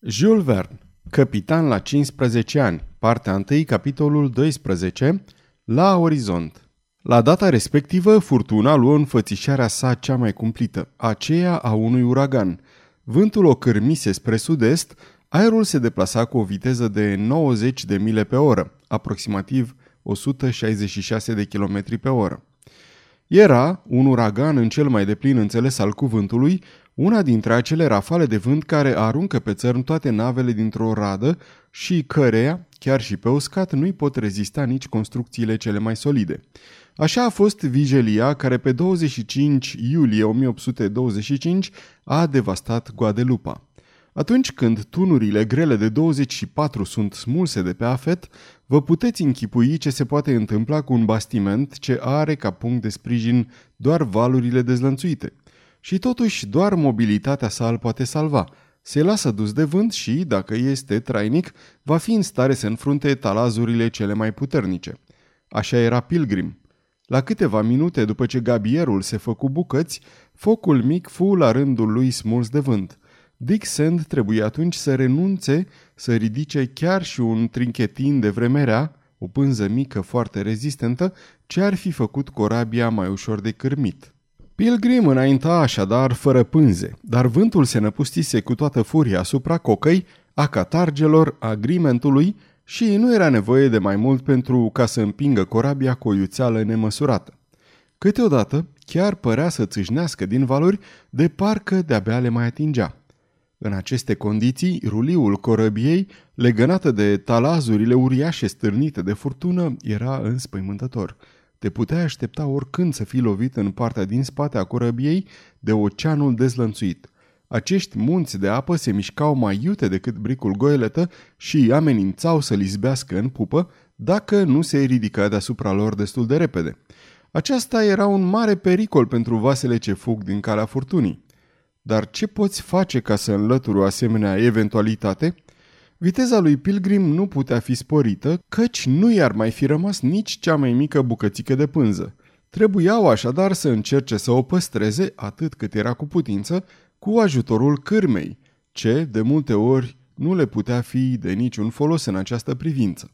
Jules Verne, capitan la 15 ani, partea 1, capitolul 12, la orizont. La data respectivă, furtuna luă înfățișarea sa cea mai cumplită, aceea a unui uragan. Vântul o cârmise spre sud-est, aerul se deplasa cu o viteză de 90 de mile pe oră, aproximativ 166 de km pe oră. Era un uragan în cel mai deplin înțeles al cuvântului, una dintre acele rafale de vânt care aruncă pe țărm toate navele dintr-o radă și căreia, chiar și pe uscat, nu-i pot rezista nici construcțiile cele mai solide. Așa a fost Vigelia, care pe 25 iulie 1825 a devastat Guadelupa. Atunci când tunurile grele de 24 sunt smulse de pe afet, vă puteți închipui ce se poate întâmpla cu un bastiment ce are ca punct de sprijin doar valurile dezlănțuite. Și totuși doar mobilitatea sa îl poate salva. Se lasă dus de vânt și, dacă este trainic, va fi în stare să înfrunte talazurile cele mai puternice. Așa era Pilgrim. La câteva minute după ce gabierul se făcu bucăți, focul mic fu la rândul lui smuls de vânt – Dick Sand trebuie atunci să renunțe să ridice chiar și un trinchetin de vremerea, o pânză mică foarte rezistentă, ce ar fi făcut corabia mai ușor de cârmit. Pilgrim înainta așadar fără pânze, dar vântul se năpustise cu toată furia asupra cocăi, a catargelor, a grimentului și nu era nevoie de mai mult pentru ca să împingă corabia cu o iuțeală nemăsurată. Câteodată chiar părea să țâșnească din valori de parcă de-abia le mai atingea. În aceste condiții, ruliul corăbiei, legănată de talazurile uriașe stârnite de furtună, era înspăimântător. Te puteai aștepta oricând să fii lovit în partea din spate a corăbiei de oceanul dezlănțuit. Acești munți de apă se mișcau mai iute decât bricul goeletă și amenințau să lizbească în pupă dacă nu se ridica deasupra lor destul de repede. Aceasta era un mare pericol pentru vasele ce fug din calea furtunii. Dar ce poți face ca să înlături o asemenea eventualitate? Viteza lui Pilgrim nu putea fi sporită, căci nu i-ar mai fi rămas nici cea mai mică bucățică de pânză. Trebuiau așadar să încerce să o păstreze, atât cât era cu putință, cu ajutorul cârmei, ce, de multe ori, nu le putea fi de niciun folos în această privință.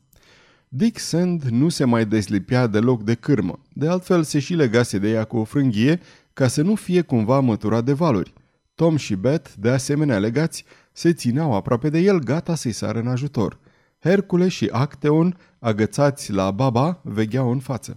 Dick Sand nu se mai deslipea deloc de cârmă, de altfel se și legase de ea cu o frânghie ca să nu fie cumva măturat de valuri – Tom și Beth, de asemenea legați, se țineau aproape de el, gata să-i sară în ajutor. Hercule și Acteon, agățați la baba, vegheau în față.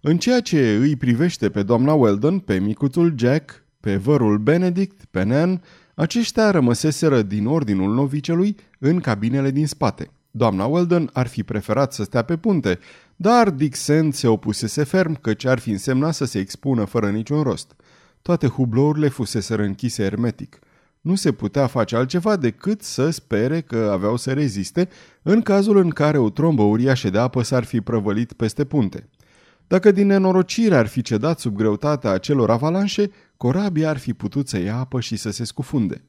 În ceea ce îi privește pe doamna Weldon, pe micuțul Jack, pe vărul Benedict, pe Nan, aceștia rămăseseră din ordinul novicelui în cabinele din spate. Doamna Weldon ar fi preferat să stea pe punte, dar Dick Sand se opusese ferm căci ar fi însemnat să se expună fără niciun rost. Toate hublourile fusese închise hermetic. Nu se putea face altceva decât să spere că aveau să reziste în cazul în care o trombă uriașă de apă s-ar fi prăvălit peste punte. Dacă din nenorocire ar fi cedat sub greutatea acelor avalanșe, corabia ar fi putut să ia apă și să se scufunde.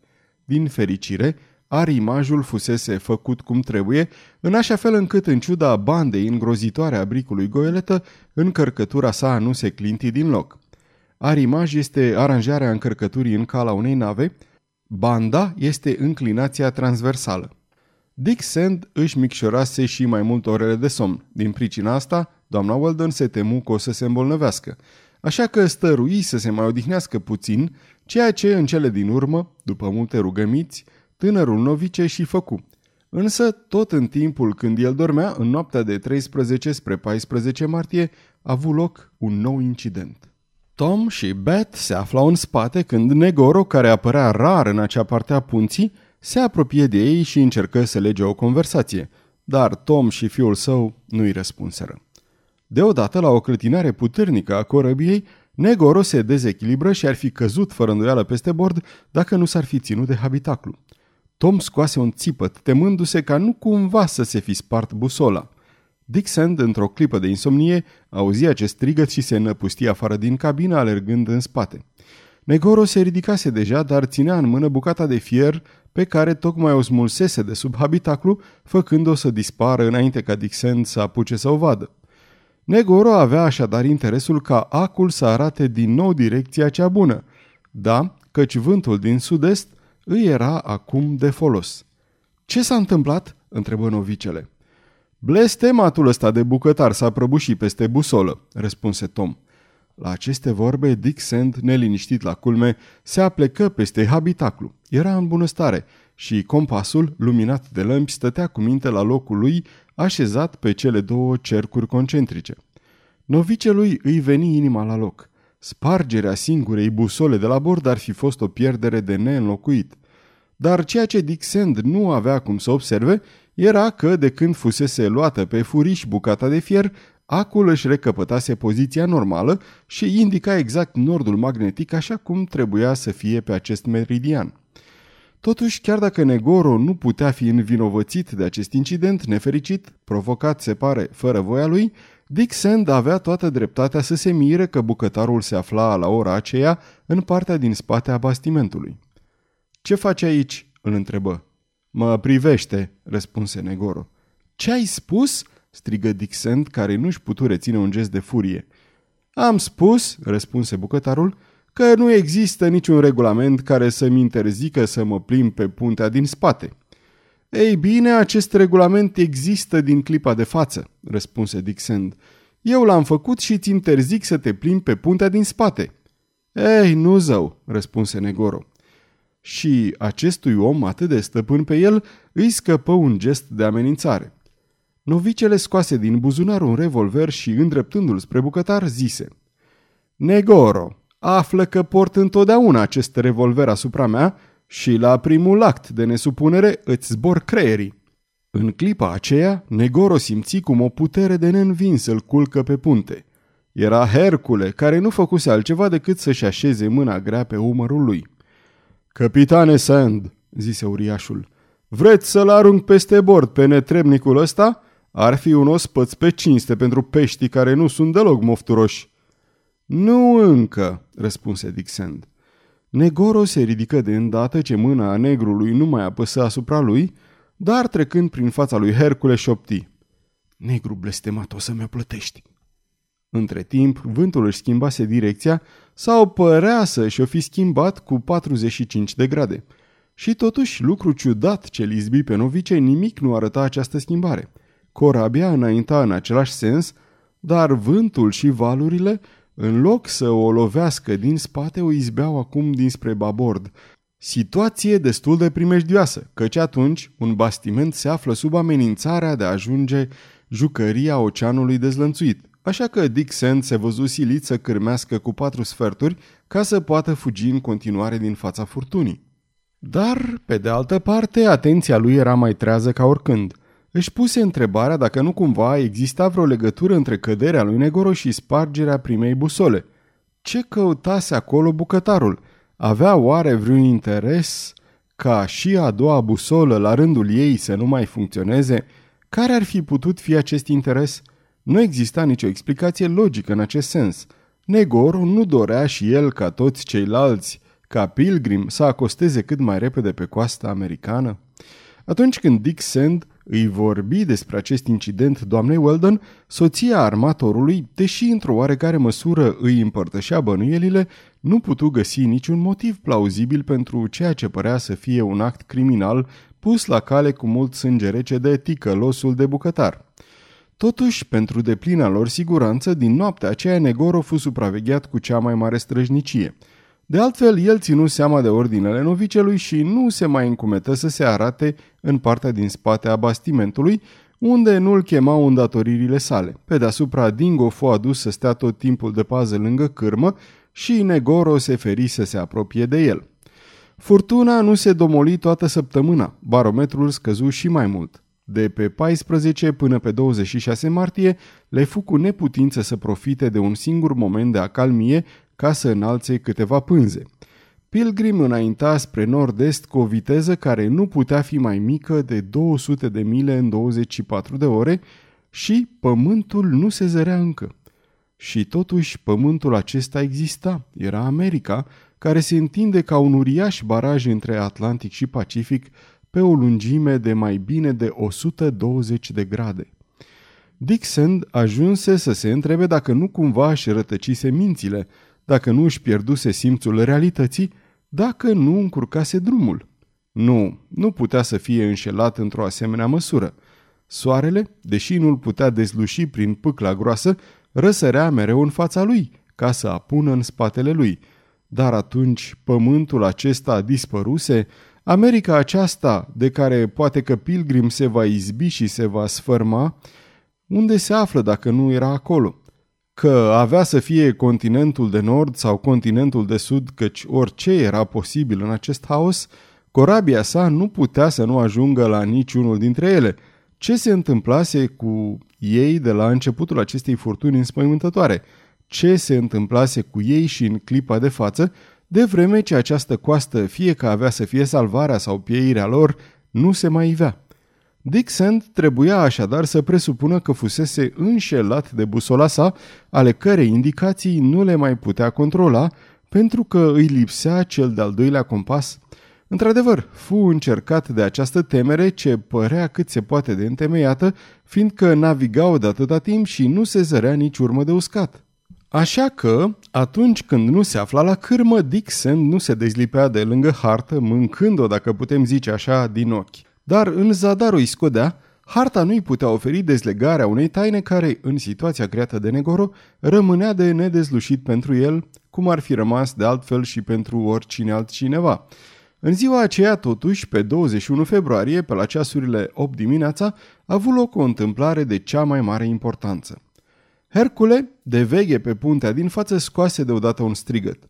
Din fericire, arimajul fusese făcut cum trebuie, în așa fel încât, în ciuda bandei îngrozitoare a bricului goeletă, încărcătura sa nu se clinti din loc. Arimaj este aranjarea încărcăturii în cala unei nave, banda este înclinația transversală. Dick Sand își micșorase și mai mult orele de somn. Din pricina asta, doamna Weldon se temu că o să se îmbolnăvească, așa că stărui să se mai odihnească puțin, ceea ce în cele din urmă, după multe rugămiți, tânărul novice și făcu. Însă, tot în timpul când el dormea, în noaptea de 13 spre 14 martie, a avut loc un nou incident. Tom și Beth se aflau în spate când Negoro, care apărea rar în acea parte a punții, se apropie de ei și încercă să lege o conversație, dar Tom și fiul său nu-i răspunseră. Deodată, la o clătinare puternică a corăbiei, Negoro se dezechilibră și ar fi căzut fără îndoială peste bord dacă nu s-ar fi ținut de habitaclu. Tom scoase un țipăt, temându-se ca nu cumva să se fi spart busola. Dixon, într-o clipă de insomnie, auzi acest strigăt și se năpustia afară din cabină, alergând în spate. Negoro se ridicase deja, dar ținea în mână bucata de fier pe care tocmai o smulsese de sub habitaclu, făcând-o să dispară înainte ca Dixon să apuce să o vadă. Negoro avea așadar interesul ca acul să arate din nou direcția cea bună. Da, căci vântul din sud-est îi era acum de folos. Ce s-a întâmplat?" întrebă novicele. Blestematul ăsta de bucătar s-a prăbușit peste busolă, răspunse Tom. La aceste vorbe, Dick Sand, neliniștit la culme, se aplecă peste habitaclu. Era în bunăstare și compasul, luminat de lămpi, stătea cu minte la locul lui, așezat pe cele două cercuri concentrice. Novicelui îi veni inima la loc. Spargerea singurei busole de la bord ar fi fost o pierdere de neînlocuit. Dar ceea ce Dick Sand nu avea cum să observe era că, de când fusese luată pe furiș bucata de fier, acul își recăpătase poziția normală și indica exact nordul magnetic așa cum trebuia să fie pe acest meridian. Totuși, chiar dacă Negoro nu putea fi învinovățit de acest incident nefericit, provocat, se pare, fără voia lui, Dick Sand avea toată dreptatea să se mire că bucătarul se afla la ora aceea în partea din spate a bastimentului. Ce faci aici?" îl întrebă. Mă privește," răspunse Negoro. Ce ai spus?" strigă Dixent, care nu-și putu reține un gest de furie. Am spus," răspunse bucătarul, că nu există niciun regulament care să-mi interzică să mă plimb pe puntea din spate." Ei bine, acest regulament există din clipa de față," răspunse Dixent. Eu l-am făcut și ți interzic să te plimbi pe puntea din spate." Ei, nu zău," răspunse Negoro și acestui om atât de stăpân pe el îi scăpă un gest de amenințare. Novicele scoase din buzunar un revolver și, îndreptându-l spre bucătar, zise Negoro, află că port întotdeauna acest revolver asupra mea și la primul act de nesupunere îți zbor creierii. În clipa aceea, Negoro simți cum o putere de neînvins îl culcă pe punte. Era Hercule, care nu făcuse altceva decât să-și așeze mâna grea pe umărul lui. Capitane Sand, zise uriașul, vreți să-l arunc peste bord pe netrebnicul ăsta? Ar fi un ospăț pe cinste pentru peștii care nu sunt deloc mofturoși. Nu încă, răspunse Dixend. Negoro se ridică de îndată ce mâna a negrului nu mai apăsă asupra lui, dar trecând prin fața lui Hercule șopti. Negru blestemat, o să-mi plătești. Între timp, vântul își schimbase direcția sau părea să și-o fi schimbat cu 45 de grade. Și totuși, lucru ciudat ce lizbi pe novice, nimic nu arăta această schimbare. Corabia înainta în același sens, dar vântul și valurile, în loc să o lovească din spate, o izbeau acum dinspre babord. Situație destul de primejdioasă, căci atunci un bastiment se află sub amenințarea de a ajunge jucăria oceanului dezlănțuit, așa că Dick Sand se văzu silit să cârmească cu patru sferturi ca să poată fugi în continuare din fața furtunii. Dar, pe de altă parte, atenția lui era mai trează ca oricând. Își puse întrebarea dacă nu cumva exista vreo legătură între căderea lui Negoro și spargerea primei busole. Ce căutase acolo bucătarul? Avea oare vreun interes ca și a doua busolă la rândul ei să nu mai funcționeze? Care ar fi putut fi acest interes? Nu exista nicio explicație logică în acest sens. Negor nu dorea și el, ca toți ceilalți, ca Pilgrim să acosteze cât mai repede pe coasta americană? Atunci când Dick Sand îi vorbi despre acest incident doamnei Weldon, soția armatorului, deși într-o oarecare măsură îi împărtășea bănuielile, nu putu găsi niciun motiv plauzibil pentru ceea ce părea să fie un act criminal pus la cale cu mult sânge rece de ticălosul de bucătar. Totuși, pentru deplina lor siguranță, din noaptea aceea Negoro fu supravegheat cu cea mai mare străjnicie. De altfel, el ținu seama de ordinele novicelui și nu se mai încumetă să se arate în partea din spate a bastimentului, unde nu-l chemau îndatoririle sale. Pe deasupra, Dingo fu adus să stea tot timpul de pază lângă cârmă și Negoro se feri să se apropie de el. Furtuna nu se domoli toată săptămâna, barometrul scăzu și mai mult. De pe 14 până pe 26 martie, le fu cu neputință să profite de un singur moment de acalmie ca să înalțe câteva pânze. Pilgrim înainta spre nord-est cu o viteză care nu putea fi mai mică de 200 de mile în 24 de ore și pământul nu se zărea încă. Și totuși pământul acesta exista, era America, care se întinde ca un uriaș baraj între Atlantic și Pacific, pe o lungime de mai bine de 120 de grade. Dixon ajunse să se întrebe dacă nu cumva își rătăcise mințile, dacă nu își pierduse simțul realității, dacă nu încurcase drumul. Nu, nu putea să fie înșelat într-o asemenea măsură. Soarele, deși nu-l putea dezluși prin pâcla groasă, răsărea mereu în fața lui, ca să apună în spatele lui. Dar atunci pământul acesta dispăruse, America aceasta, de care poate că Pilgrim se va izbi și se va sfărma, unde se află dacă nu era acolo? Că avea să fie continentul de nord sau continentul de sud, căci orice era posibil în acest haos, corabia sa nu putea să nu ajungă la niciunul dintre ele. Ce se întâmplase cu ei de la începutul acestei furtuni înspăimântătoare? Ce se întâmplase cu ei și în clipa de față, de vreme ce această coastă, fie că avea să fie salvarea sau pieirea lor, nu se mai ivea. Dick Sand trebuia așadar să presupună că fusese înșelat de busola sa, ale cărei indicații nu le mai putea controla, pentru că îi lipsea cel de-al doilea compas. Într-adevăr, fu încercat de această temere ce părea cât se poate de întemeiată, fiindcă navigau de atâta timp și nu se zărea nici urmă de uscat. Așa că, atunci când nu se afla la cârmă, Dixon nu se dezlipea de lângă hartă, mâncând-o, dacă putem zice așa, din ochi. Dar în zadarul îi scodea, harta nu-i putea oferi dezlegarea unei taine care, în situația creată de Negoro, rămânea de nedezlușit pentru el, cum ar fi rămas de altfel și pentru oricine altcineva. În ziua aceea, totuși, pe 21 februarie, pe la ceasurile 8 dimineața, a avut loc o întâmplare de cea mai mare importanță. Hercule, de veghe pe puntea din față, scoase deodată un strigăt.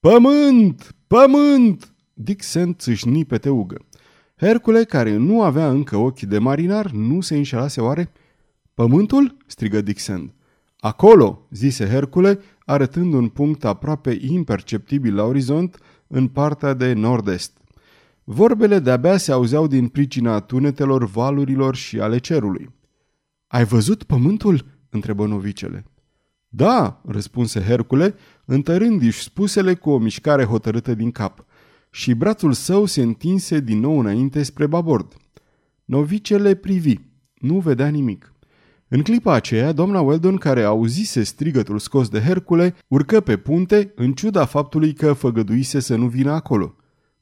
Pământ! Pământ! Dick Sand țâșni pe teugă. Hercule, care nu avea încă ochi de marinar, nu se înșelase oare? Pământul? strigă Dixon. Acolo, zise Hercule, arătând un punct aproape imperceptibil la orizont, în partea de nord-est. Vorbele de-abia se auzeau din pricina tunetelor valurilor și ale cerului. Ai văzut pământul?" Întrebă novicele. Da, răspunse Hercule, întărându-și spusele cu o mișcare hotărâtă din cap și brațul său se întinse din nou înainte spre babord. Novicele privi. Nu vedea nimic. În clipa aceea, doamna Weldon, care auzise strigătul scos de Hercule, urcă pe punte, în ciuda faptului că făgăduise să nu vină acolo.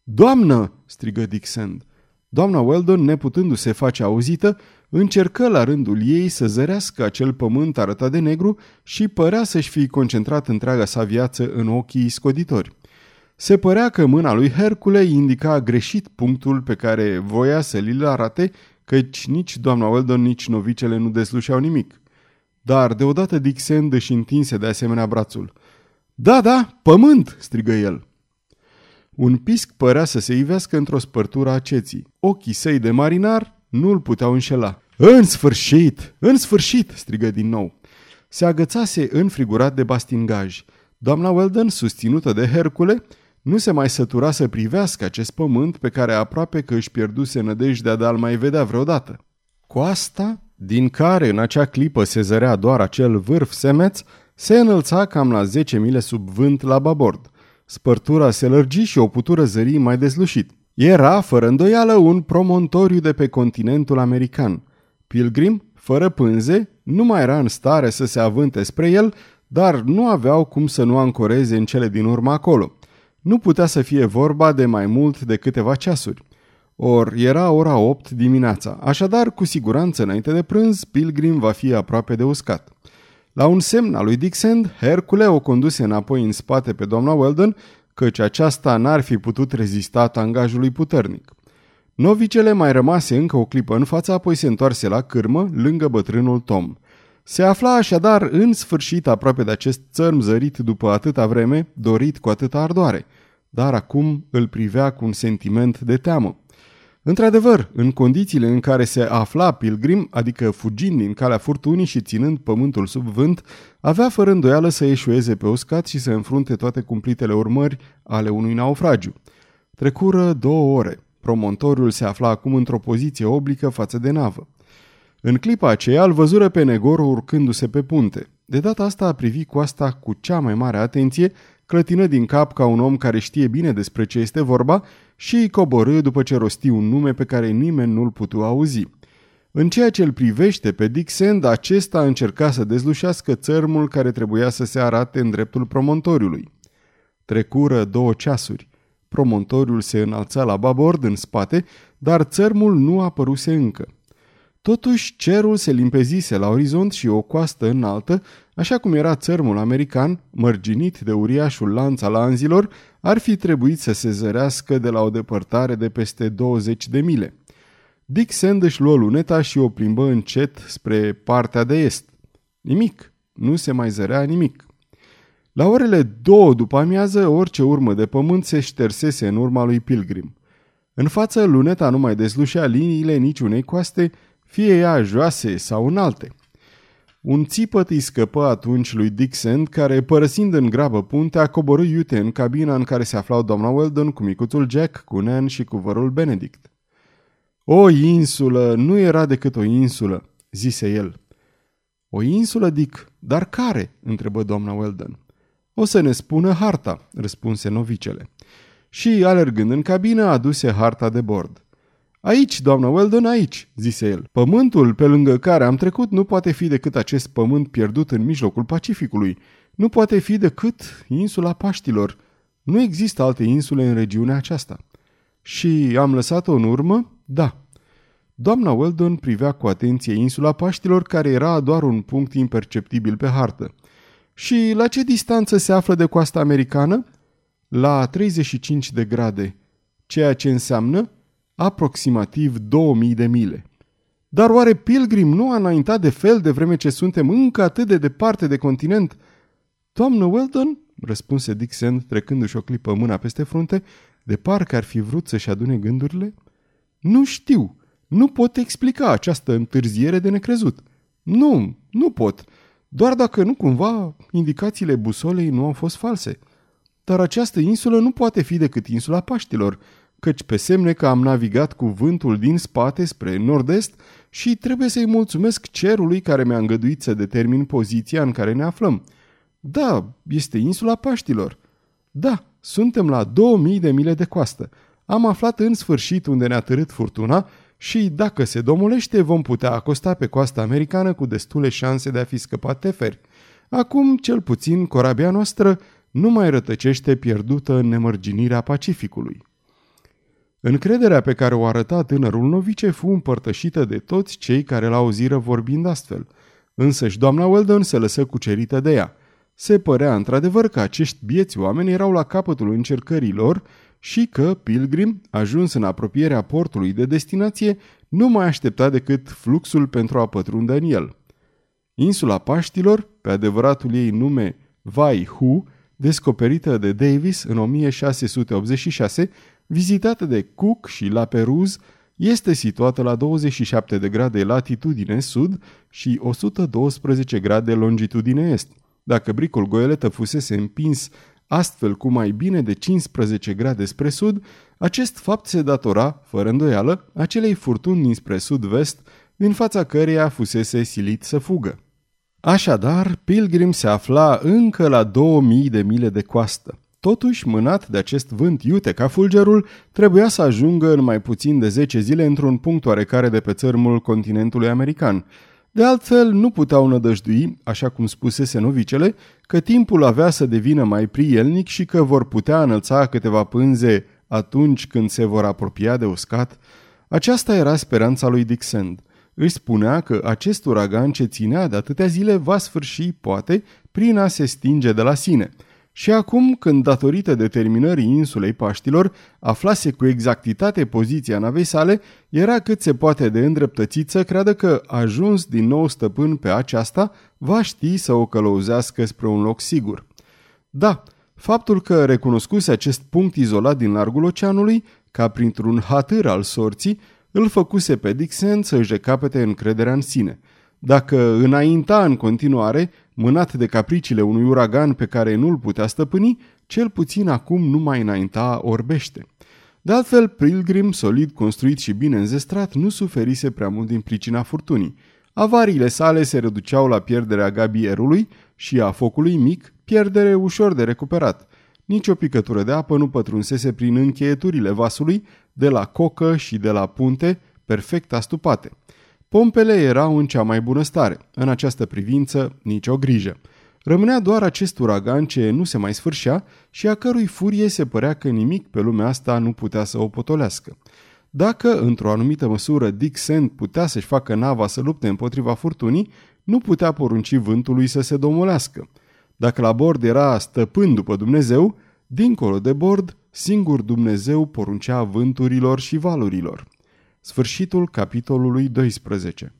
Doamnă!" strigă Dixon. Doamna Weldon, neputându-se face auzită, încercă la rândul ei să zărească acel pământ arătat de negru și părea să-și fi concentrat întreaga sa viață în ochii scoditori. Se părea că mâna lui Hercule indica greșit punctul pe care voia să li-l arate, căci nici doamna Weldon, nici novicele nu deslușeau nimic. Dar deodată Dixon își întinse de asemenea brațul. Da, da, pământ!" strigă el. Un pisc părea să se ivească într-o spărtură a ceții. Ochii săi de marinar nu îl puteau înșela. În sfârșit! În sfârșit!" strigă din nou. Se agățase înfrigurat de bastingaj. Doamna Weldon, susținută de Hercule, nu se mai sătura să privească acest pământ pe care aproape că își pierduse nădejdea de a-l mai vedea vreodată. Coasta, din care în acea clipă se zărea doar acel vârf semeț, se înălța cam la 10 mile sub vânt la babord. Spărtura se lărgi și o putură zări mai dezlușit. Era, fără îndoială, un promontoriu de pe continentul american. Pilgrim, fără pânze, nu mai era în stare să se avânte spre el, dar nu aveau cum să nu ancoreze în cele din urmă acolo. Nu putea să fie vorba de mai mult de câteva ceasuri. Or, era ora 8 dimineața, așadar, cu siguranță, înainte de prânz, Pilgrim va fi aproape de uscat. La un semn al lui Dixon, Hercule o conduse înapoi în spate pe doamna Weldon, căci aceasta n-ar fi putut rezista tangajului puternic. Novicele mai rămase încă o clipă în fața, apoi se întoarse la cârmă, lângă bătrânul Tom. Se afla așadar în sfârșit aproape de acest țărm zărit după atâta vreme, dorit cu atâta ardoare, dar acum îl privea cu un sentiment de teamă. Într-adevăr, în condițiile în care se afla Pilgrim, adică fugind din calea furtunii și ținând pământul sub vânt, avea fără îndoială să eșueze pe uscat și să înfrunte toate cumplitele urmări ale unui naufragiu. Trecură două ore. Promontoriul se afla acum într-o poziție oblică față de navă. În clipa aceea îl văzură pe Negoro urcându-se pe punte. De data asta a privit coasta cu cea mai mare atenție, clătină din cap ca un om care știe bine despre ce este vorba și îi coborâ după ce rosti un nume pe care nimeni nu-l putu auzi. În ceea ce îl privește pe Dick Sand, acesta încerca să dezlușească țărmul care trebuia să se arate în dreptul promontoriului. Trecură două ceasuri. Promontoriul se înalța la babord în spate, dar țărmul nu apăruse încă. Totuși, cerul se limpezise la orizont și o coastă înaltă, așa cum era țărmul american, mărginit de uriașul lanț al anzilor, ar fi trebuit să se zărească de la o depărtare de peste 20 de mile. Dick Sand își luă luneta și o plimbă încet spre partea de est. Nimic. Nu se mai zărea nimic. La orele două după amiază, orice urmă de pământ se ștersese în urma lui Pilgrim. În față, luneta nu mai dezlușea liniile niciunei coaste, fie ea joase sau înalte. Un țipăt îi scăpă atunci lui Dixon, care, părăsind în grabă puntea, coborâ iute în cabina în care se aflau doamna Weldon cu micuțul Jack, cu Nan și cu vărul Benedict. O insulă, nu era decât o insulă, zise el. O insulă, Dick, dar care? întrebă doamna Weldon. O să ne spună harta, răspunse novicele. Și, alergând în cabină, aduse harta de bord. Aici, doamnă Weldon, aici, zise el. Pământul pe lângă care am trecut nu poate fi decât acest pământ pierdut în mijlocul Pacificului. Nu poate fi decât insula Paștilor. Nu există alte insule în regiunea aceasta. Și am lăsat-o în urmă? Da. Doamna Weldon privea cu atenție insula Paștilor, care era doar un punct imperceptibil pe hartă. Și la ce distanță se află de coasta americană? La 35 de grade, ceea ce înseamnă aproximativ 2000 de mile. Dar oare Pilgrim nu a înaintat de fel de vreme ce suntem încă atât de departe de continent? Doamnă Weldon, răspunse Dixon trecându-și o clipă mâna peste frunte, de parcă ar fi vrut să-și adune gândurile. Nu știu, nu pot explica această întârziere de necrezut. Nu, nu pot, doar dacă nu cumva indicațiile busolei nu au fost false. Dar această insulă nu poate fi decât insula Paștilor, căci pe semne că am navigat cu vântul din spate spre nord-est și trebuie să-i mulțumesc cerului care mi-a îngăduit să determin poziția în care ne aflăm. Da, este insula Paștilor. Da, suntem la 2000 de mile de coastă. Am aflat în sfârșit unde ne-a târât furtuna și, dacă se domolește, vom putea acosta pe coasta americană cu destule șanse de a fi scăpat teferi. Acum, cel puțin, corabia noastră nu mai rătăcește pierdută în nemărginirea Pacificului. Încrederea pe care o arăta tânărul novice fu împărtășită de toți cei care l-auziră vorbind astfel. Însăși doamna Weldon se lăsă cucerită de ea. Se părea într-adevăr că acești bieți oameni erau la capătul încercării lor și că Pilgrim, ajuns în apropierea portului de destinație, nu mai aștepta decât fluxul pentru a pătrunde în el. Insula Paștilor, pe adevăratul ei nume Vai Hu, descoperită de Davis în 1686, vizitată de Cook și La Peruz, este situată la 27 de grade latitudine sud și 112 grade longitudine est. Dacă bricul goeletă fusese împins astfel cu mai bine de 15 grade spre sud, acest fapt se datora, fără îndoială, acelei furtuni dinspre sud-vest, din fața căreia fusese silit să fugă. Așadar, Pilgrim se afla încă la 2000 de mile de coastă. Totuși, mânat de acest vânt iute ca fulgerul, trebuia să ajungă în mai puțin de 10 zile într-un punct oarecare de pe țărmul continentului american. De altfel, nu puteau nădăjdui, așa cum spusese novicele, că timpul avea să devină mai prielnic și că vor putea înălța câteva pânze atunci când se vor apropia de uscat. Aceasta era speranța lui Dixend. Își spunea că acest uragan ce ținea de atâtea zile va sfârși, poate, prin a se stinge de la sine – și acum, când datorită determinării insulei Paștilor aflase cu exactitate poziția navei sale, era cât se poate de îndreptățit să creadă că, ajuns din nou stăpân pe aceasta, va ști să o călăuzească spre un loc sigur. Da, faptul că recunoscuse acest punct izolat din largul oceanului, ca printr-un hatâr al sorții, îl făcuse pe Dixon să-și recapete încrederea în sine. Dacă înainta în continuare, mânat de capriciile unui uragan pe care nu-l putea stăpâni, cel puțin acum nu mai înainta orbește. De altfel, Pilgrim, solid construit și bine înzestrat, nu suferise prea mult din pricina furtunii. Avariile sale se reduceau la pierderea gabierului și a focului mic, pierdere ușor de recuperat. Nici o picătură de apă nu pătrunsese prin încheieturile vasului, de la cocă și de la punte, perfect astupate. Pompele erau în cea mai bună stare. În această privință, nicio grijă. Rămânea doar acest uragan ce nu se mai sfârșea și a cărui furie se părea că nimic pe lumea asta nu putea să o potolească. Dacă, într-o anumită măsură, Dick Sand putea să-și facă nava să lupte împotriva furtunii, nu putea porunci vântului să se domolească. Dacă la bord era stăpân după Dumnezeu, dincolo de bord, singur Dumnezeu poruncea vânturilor și valurilor. Sfârșitul capitolului 12